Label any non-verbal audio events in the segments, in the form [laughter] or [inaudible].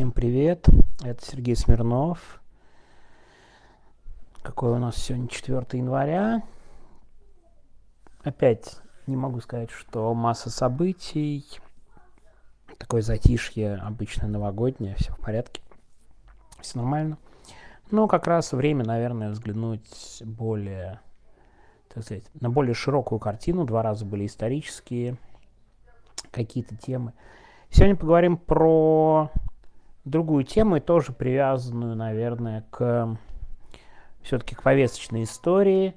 Всем привет, это Сергей Смирнов. Какой у нас сегодня 4 января. Опять не могу сказать, что масса событий. Такое затишье обычно новогоднее, все в порядке. Все нормально. Но как раз время, наверное, взглянуть более, так сказать, на более широкую картину. Два раза были исторические какие-то темы. Сегодня поговорим про другую тему, тоже привязанную, наверное, к все-таки к повесточной истории.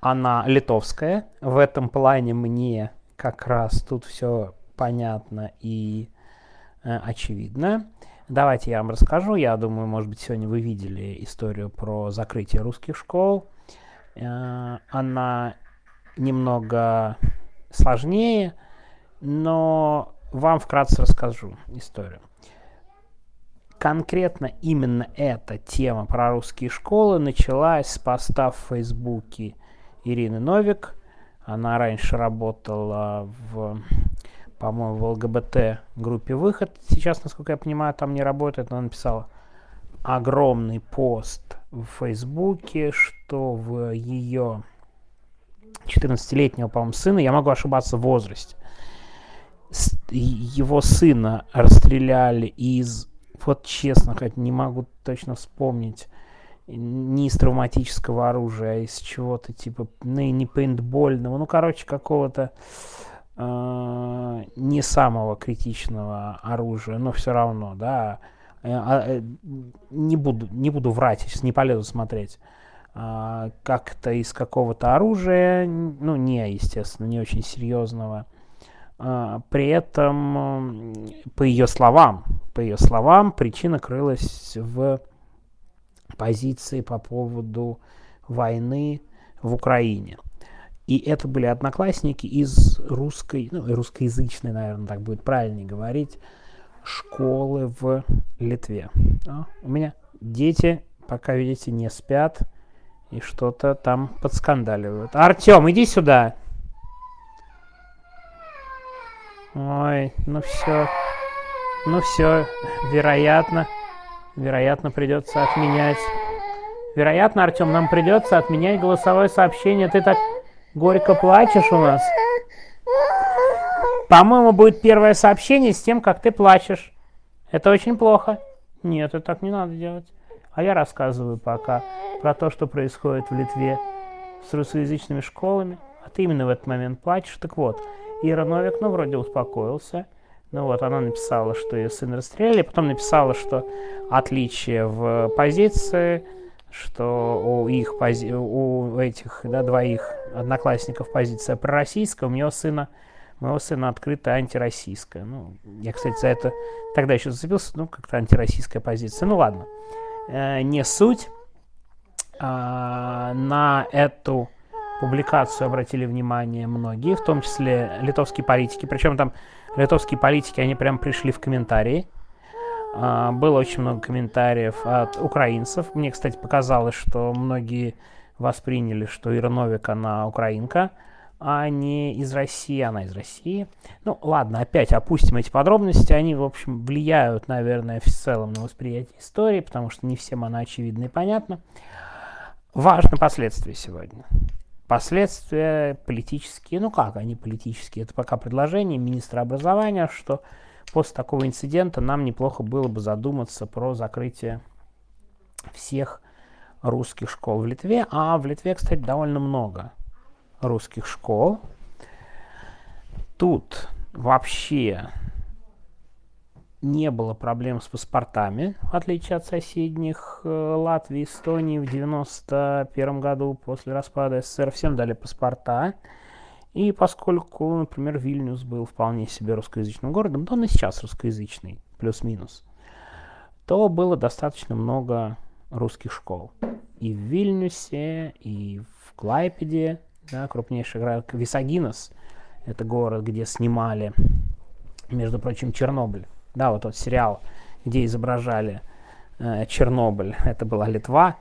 Она литовская. В этом плане мне как раз тут все понятно и э, очевидно. Давайте я вам расскажу. Я думаю, может быть, сегодня вы видели историю про закрытие русских школ. Э, она немного сложнее, но вам вкратце расскажу историю конкретно именно эта тема про русские школы началась с поста в Фейсбуке Ирины Новик. Она раньше работала в, по-моему, в ЛГБТ группе «Выход». Сейчас, насколько я понимаю, там не работает. Она написала огромный пост в Фейсбуке, что в ее 14-летнего, по-моему, сына, я могу ошибаться в возрасте, его сына расстреляли из вот честно, хоть не могу точно вспомнить не из травматического оружия, а из чего-то типа, ну и не пейнтбольного, ну, короче, какого-то э, не самого критичного оружия, но все равно, да, э, э, не буду, не буду врать, сейчас не полезу смотреть, э, как-то из какого-то оружия, ну, не, естественно, не очень серьезного, а, при этом, по ее словам, по ее словам, причина крылась в позиции по поводу войны в Украине. И это были одноклассники из русской, ну, русскоязычной, наверное, так будет правильнее говорить, школы в Литве. А, у меня дети, пока, видите, не спят и что-то там подскандаливают. Артем, иди сюда. Ой, ну все. Ну все, вероятно, вероятно придется отменять. Вероятно, Артем, нам придется отменять голосовое сообщение. Ты так горько плачешь у нас. По-моему, будет первое сообщение с тем, как ты плачешь. Это очень плохо. Нет, это так не надо делать. А я рассказываю пока про то, что происходит в Литве с русскоязычными школами. А ты именно в этот момент плачешь. Так вот, Ира Новик, ну, вроде успокоился. Ну вот, она написала, что ее сын расстреляли, потом написала, что отличие в позиции, что у их пози... у этих да, двоих одноклассников позиция пророссийская, у моего сына, моего сына открытая антироссийская. Ну, я, кстати, за это тогда еще зацепился, ну, как-то антироссийская позиция. Ну, ладно, э, не суть. А, на эту публикацию обратили внимание многие, в том числе литовские политики. Причем там литовские политики, они прям пришли в комментарии. А, было очень много комментариев от украинцев. Мне, кстати, показалось, что многие восприняли, что Ира Новик, она украинка, а не из России, она из России. Ну, ладно, опять опустим эти подробности. Они, в общем, влияют, наверное, в целом на восприятие истории, потому что не всем она очевидна и понятна. Важны последствия сегодня. Последствия политические, ну как они политические, это пока предложение министра образования, что после такого инцидента нам неплохо было бы задуматься про закрытие всех русских школ в Литве. А в Литве, кстати, довольно много русских школ. Тут вообще не было проблем с паспортами, в отличие от соседних э, Латвии, Эстонии в 91 году после распада СССР всем дали паспорта. И поскольку, например, Вильнюс был вполне себе русскоязычным городом, то он и сейчас русскоязычный, плюс-минус, то было достаточно много русских школ. И в Вильнюсе, и в Клайпеде, да, крупнейший город, Висагинос, это город, где снимали, между прочим, Чернобыль да, вот тот сериал, где изображали э, Чернобыль, [laughs] это была Литва,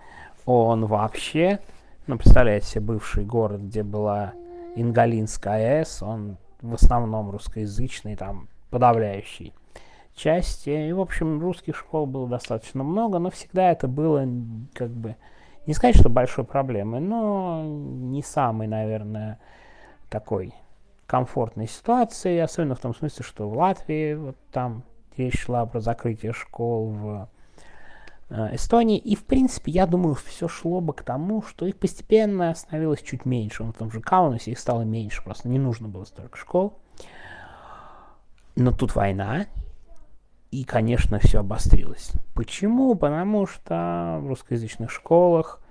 он вообще, ну, представляете себе, бывший город, где была Ингалинская АЭС, он в основном русскоязычный, там, подавляющий части. И, в общем, русских школ было достаточно много, но всегда это было как бы, не сказать, что большой проблемой, но не самой, наверное, такой комфортной ситуации, особенно в том смысле, что в Латвии вот там речь шла про закрытие школ в э, Эстонии. И, в принципе, я думаю, все шло бы к тому, что их постепенно становилось чуть меньше. В том же Каунасе их стало меньше, просто не нужно было столько школ. Но тут война, и, конечно, все обострилось. Почему? Потому что в русскоязычных школах,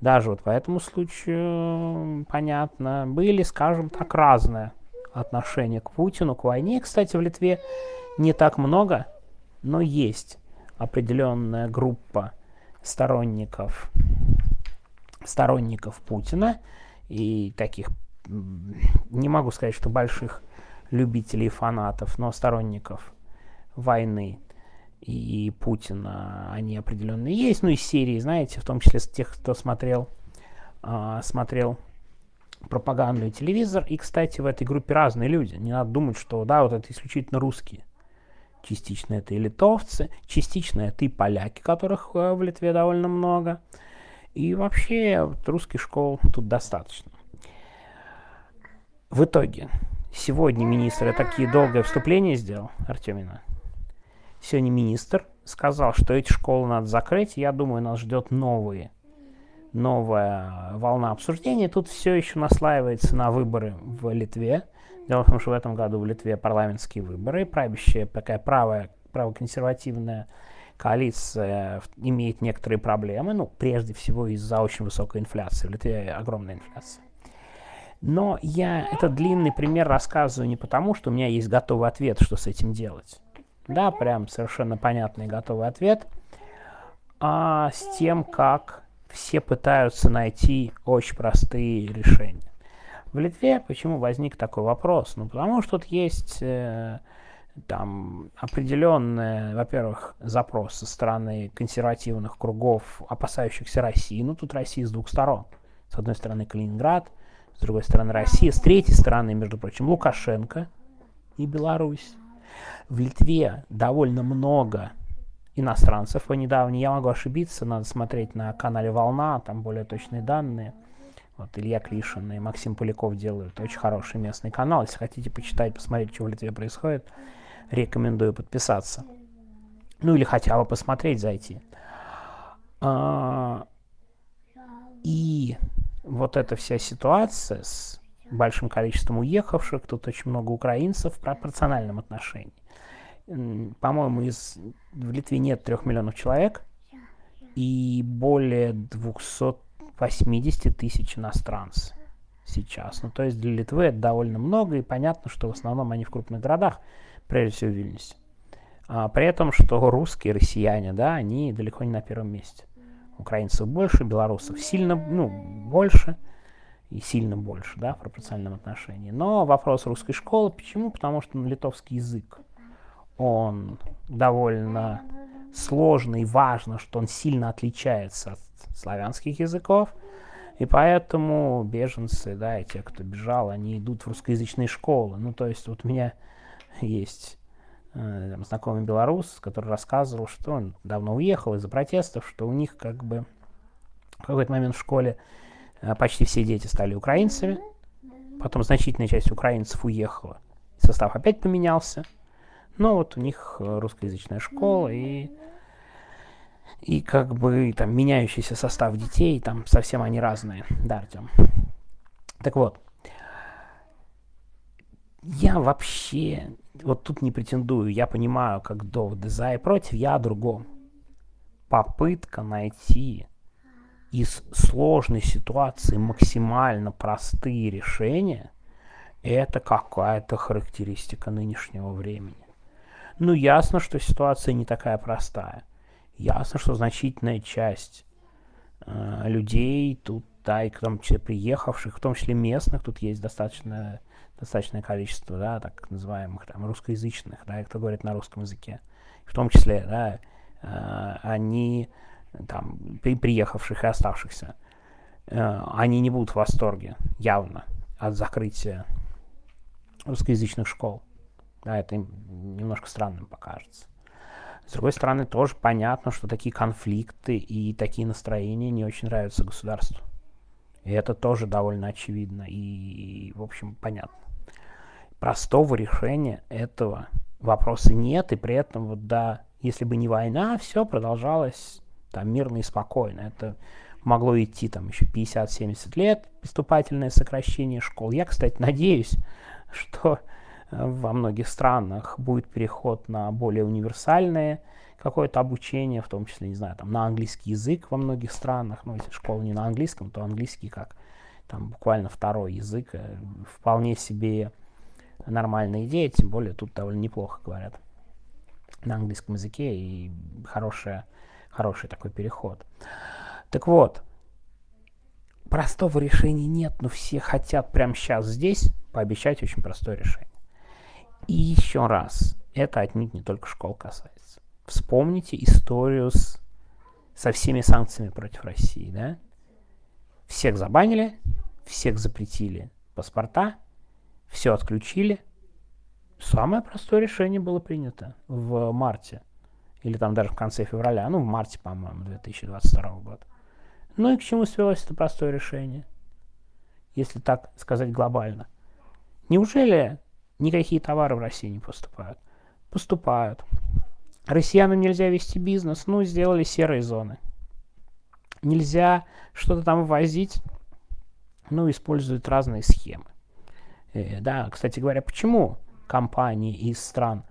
даже вот по этому случаю, понятно, были, скажем так, разные отношения к Путину, к войне. Кстати, в Литве не так много, но есть определенная группа сторонников, сторонников Путина и таких, не могу сказать, что больших любителей и фанатов, но сторонников войны и Путина, они определенные есть. Ну, из серии, знаете, в том числе тех, кто смотрел, э, смотрел пропаганду и телевизор. И, кстати, в этой группе разные люди. Не надо думать, что, да, вот это исключительно русские. Частично это и литовцы, частично это и поляки, которых э, в Литве довольно много. И вообще вот, русских школ тут достаточно. В итоге, сегодня министр, я такие долгое вступление сделал, Артемина. Сегодня министр сказал, что эти школы надо закрыть. Я думаю, нас ждет новые, новая волна обсуждения. Тут все еще наслаивается на выборы в Литве. Дело в том, что в этом году в Литве парламентские выборы, правящая такая правая, правоконсервативная коалиция имеет некоторые проблемы, ну, прежде всего из-за очень высокой инфляции. В Литве огромная инфляция. Но я этот длинный пример рассказываю не потому, что у меня есть готовый ответ, что с этим делать. Да, прям совершенно понятный готовый ответ. А с тем, как все пытаются найти очень простые решения. В Литве почему возник такой вопрос? Ну, потому что тут есть э, там определенный, во-первых, запрос со стороны консервативных кругов, опасающихся России. Ну, тут Россия с двух сторон. С одной стороны Калининград, с другой стороны Россия, с третьей стороны, между прочим, Лукашенко и Беларусь. В Литве довольно много иностранцев по недавней. Я могу ошибиться, надо смотреть на канале «Волна», там более точные данные – вот Илья Клишин и Максим Поляков делают очень хороший местный канал. Если хотите почитать, посмотреть, что в Литве происходит, рекомендую подписаться. Ну или хотя бы посмотреть, зайти. А, и вот эта вся ситуация с большим количеством уехавших, тут очень много украинцев в пропорциональном отношении. По-моему, из, в Литве нет трех миллионов человек, и более 200 80 тысяч иностранцев сейчас. Ну, то есть для Литвы это довольно много, и понятно, что в основном они в крупных городах, прежде всего в Вильнюсе. А, при этом, что русские, россияне, да, они далеко не на первом месте. Украинцев больше, белорусов сильно, ну, больше, и сильно больше, да, в пропорциональном отношении. Но вопрос русской школы, почему? Потому что ну, литовский язык, он довольно сложный, важно, что он сильно отличается от славянских языков. И поэтому беженцы, да, и те, кто бежал, они идут в русскоязычные школы. Ну, то есть вот у меня есть э, знакомый белорус, который рассказывал, что он давно уехал из-за протестов, что у них как бы в какой-то момент в школе э, почти все дети стали украинцами, потом значительная часть украинцев уехала, состав опять поменялся, но вот у них э, русскоязычная школа, и и как бы там меняющийся состав детей, там совсем они разные, да, Артем. Так вот, я вообще вот тут не претендую, я понимаю, как доводы за и против, я о другом. Попытка найти из сложной ситуации максимально простые решения, это какая-то характеристика нынешнего времени. Ну, ясно, что ситуация не такая простая. Ясно, что значительная часть э, людей тут, да, и в том числе приехавших, в том числе местных, тут есть достаточно, достаточное количество, да, так называемых там русскоязычных, да, кто говорит на русском языке. В том числе, да, э, они там, при, приехавших и оставшихся, э, они не будут в восторге, явно, от закрытия русскоязычных школ. Да, это немножко странным покажется. С другой стороны, тоже понятно, что такие конфликты и такие настроения не очень нравятся государству. И это тоже довольно очевидно и, в общем, понятно. Простого решения этого вопроса нет, и при этом, вот, да, если бы не война, все продолжалось там мирно и спокойно. Это могло идти там еще 50-70 лет, поступательное сокращение школ. Я, кстати, надеюсь, что во многих странах будет переход на более универсальное какое-то обучение, в том числе, не знаю, там, на английский язык во многих странах. Ну, если школа не на английском, то английский как там буквально второй язык. Э, вполне себе нормальная идея, тем более тут довольно неплохо говорят на английском языке и хорошая, хороший такой переход. Так вот, простого решения нет, но все хотят прямо сейчас здесь пообещать очень простое решение. И еще раз, это отнюдь не только школ касается. Вспомните историю с, со всеми санкциями против России. Да? Всех забанили, всех запретили паспорта, все отключили. Самое простое решение было принято в марте. Или там даже в конце февраля. Ну, в марте, по-моему, 2022 года. Ну и к чему свелось это простое решение? Если так сказать глобально. Неужели никакие товары в России не поступают? Поступают. Россиянам нельзя вести бизнес, ну, сделали серые зоны. Нельзя что-то там возить, ну, используют разные схемы. Э, да, кстати говоря, почему компании из стран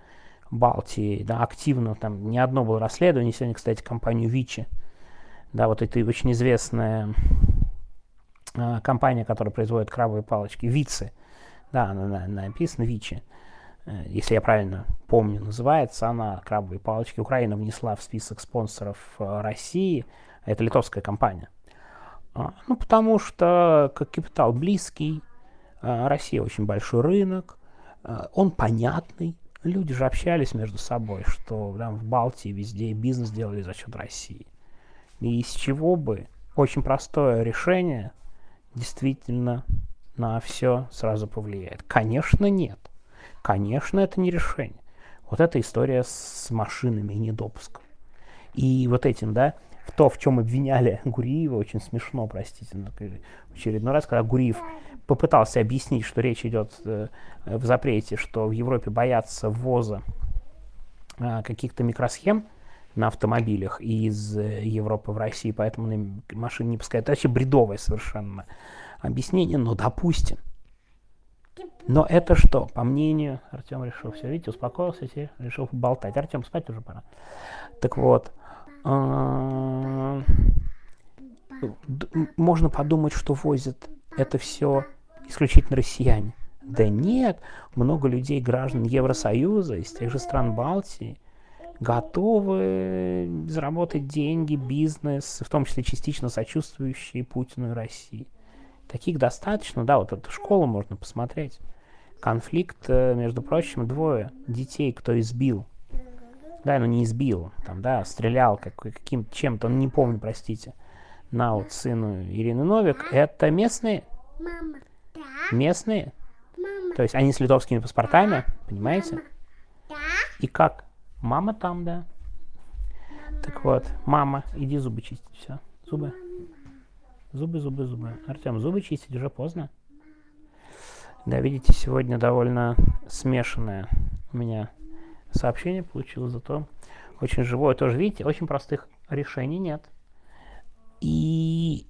Балтии да, активно, там не одно было расследование, сегодня, кстати, компанию Вичи, да, вот это очень известная э, компания, которая производит крабовые палочки, Вицы, да, она, она написана Вичи, э, если я правильно помню, называется она крабовые палочки. Украина внесла в список спонсоров э, России, это литовская компания. А, ну, потому что как капитал близкий, а, Россия очень большой рынок, он понятный, люди же общались между собой, что там в Балтии везде бизнес делали за счет России. И из чего бы очень простое решение действительно на все сразу повлияет? Конечно, нет. Конечно, это не решение. Вот эта история с машинами и недопуском. И вот этим, да, в то, в чем обвиняли [laughs] Гуриева, очень смешно, простите, в очередной раз, когда Гуриев попытался объяснить, что речь идет э, в запрете, что в Европе боятся ввоза э, каких-то микросхем, на автомобилях из э, Европы в Россию, поэтому на машины не пускают. Это вообще бредовое совершенно объяснение, но допустим. Но это что? По мнению, Артем решил, все, видите, успокоился, теперь решил поболтать. Артем, спать уже пора. Так вот, а, можно подумать, что возят это все исключительно россияне. Да нет, много людей, граждан Евросоюза, из тех же стран Балтии, готовы заработать деньги, бизнес, в том числе частично сочувствующие Путину и России. Таких достаточно, да, вот эту школу можно посмотреть. Конфликт, э, между прочим, двое детей, кто избил. Да, ну не избил, там, да, стрелял как, каким чем-то, ну не помню, простите, на вот сыну Ирины Новик. Это местные? Мама, да? Местные? Мама, То есть они с литовскими паспортами, понимаете? да? И как? Мама там, да. Так вот, мама, иди зубы чистить, все. Зубы. Зубы, зубы, зубы. Артем, зубы чистить уже поздно. Да, видите, сегодня довольно смешанное у меня сообщение получилось, зато очень живое. Тоже, видите, очень простых решений нет. И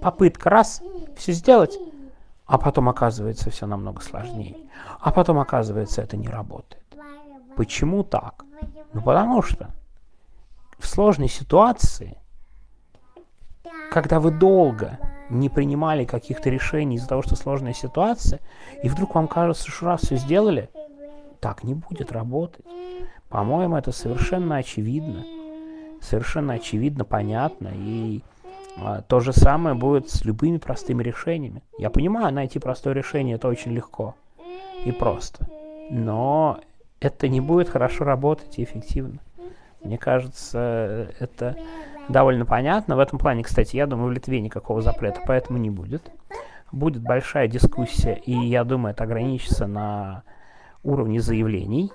попытка раз все сделать, а потом оказывается все намного сложнее. А потом оказывается это не работает. Почему так? Ну потому что в сложной ситуации, когда вы долго не принимали каких-то решений из-за того, что сложная ситуация, и вдруг вам кажется, что раз все сделали, так не будет работать. По-моему, это совершенно очевидно. Совершенно очевидно, понятно. И а, то же самое будет с любыми простыми решениями. Я понимаю, найти простое решение это очень легко и просто. Но это не будет хорошо работать и эффективно. Мне кажется, это довольно понятно. В этом плане, кстати, я думаю, в Литве никакого запрета поэтому не будет. Будет большая дискуссия, и я думаю, это ограничится на уровне заявлений,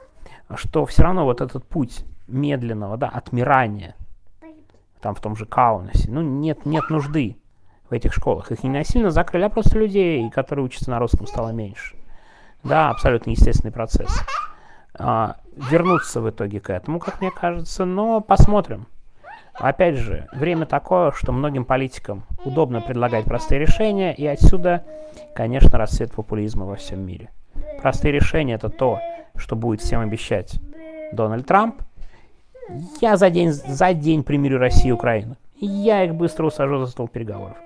что все равно вот этот путь медленного, да, отмирания, там в том же Каунасе, ну, нет, нет нужды в этих школах. Их не насильно закрыли, а просто людей, которые учатся на русском, стало меньше. Да, абсолютно естественный процесс. А, вернуться в итоге к этому, как мне кажется, но посмотрим. Опять же, время такое, что многим политикам удобно предлагать простые решения, и отсюда, конечно, расцвет популизма во всем мире. Простые решения это то, что будет всем обещать Дональд Трамп. Я за день, за день примирю Россию и Украину. Я их быстро усажу за стол переговоров.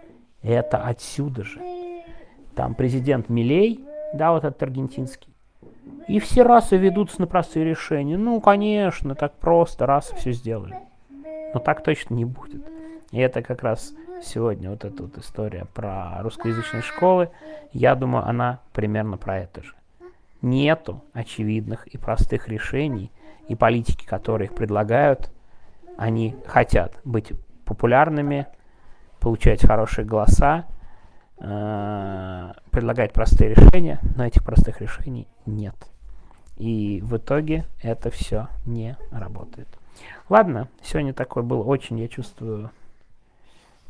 Это отсюда же. Там президент Милей, да, вот этот аргентинский. И все расы ведутся на простые решения. Ну, конечно, так просто, раз все сделали. Но так точно не будет. И это как раз сегодня вот эта вот история про русскоязычные школы. Я думаю, она примерно про это же. Нету очевидных и простых решений, и политики, которые их предлагают, они хотят быть популярными, получать хорошие голоса, э, предлагать простые решения, но этих простых решений нет. И в итоге это все не работает. Ладно, сегодня такой был очень, я чувствую,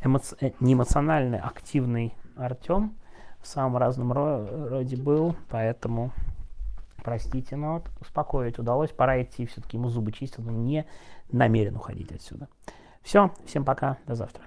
эмоци... Э, не эмоциональный, активный Артем. В самом разном ро- роде был, поэтому простите, но вот успокоить удалось. Пора идти, все-таки ему зубы чистить, он не намерен уходить отсюда. Все, всем пока, до завтра.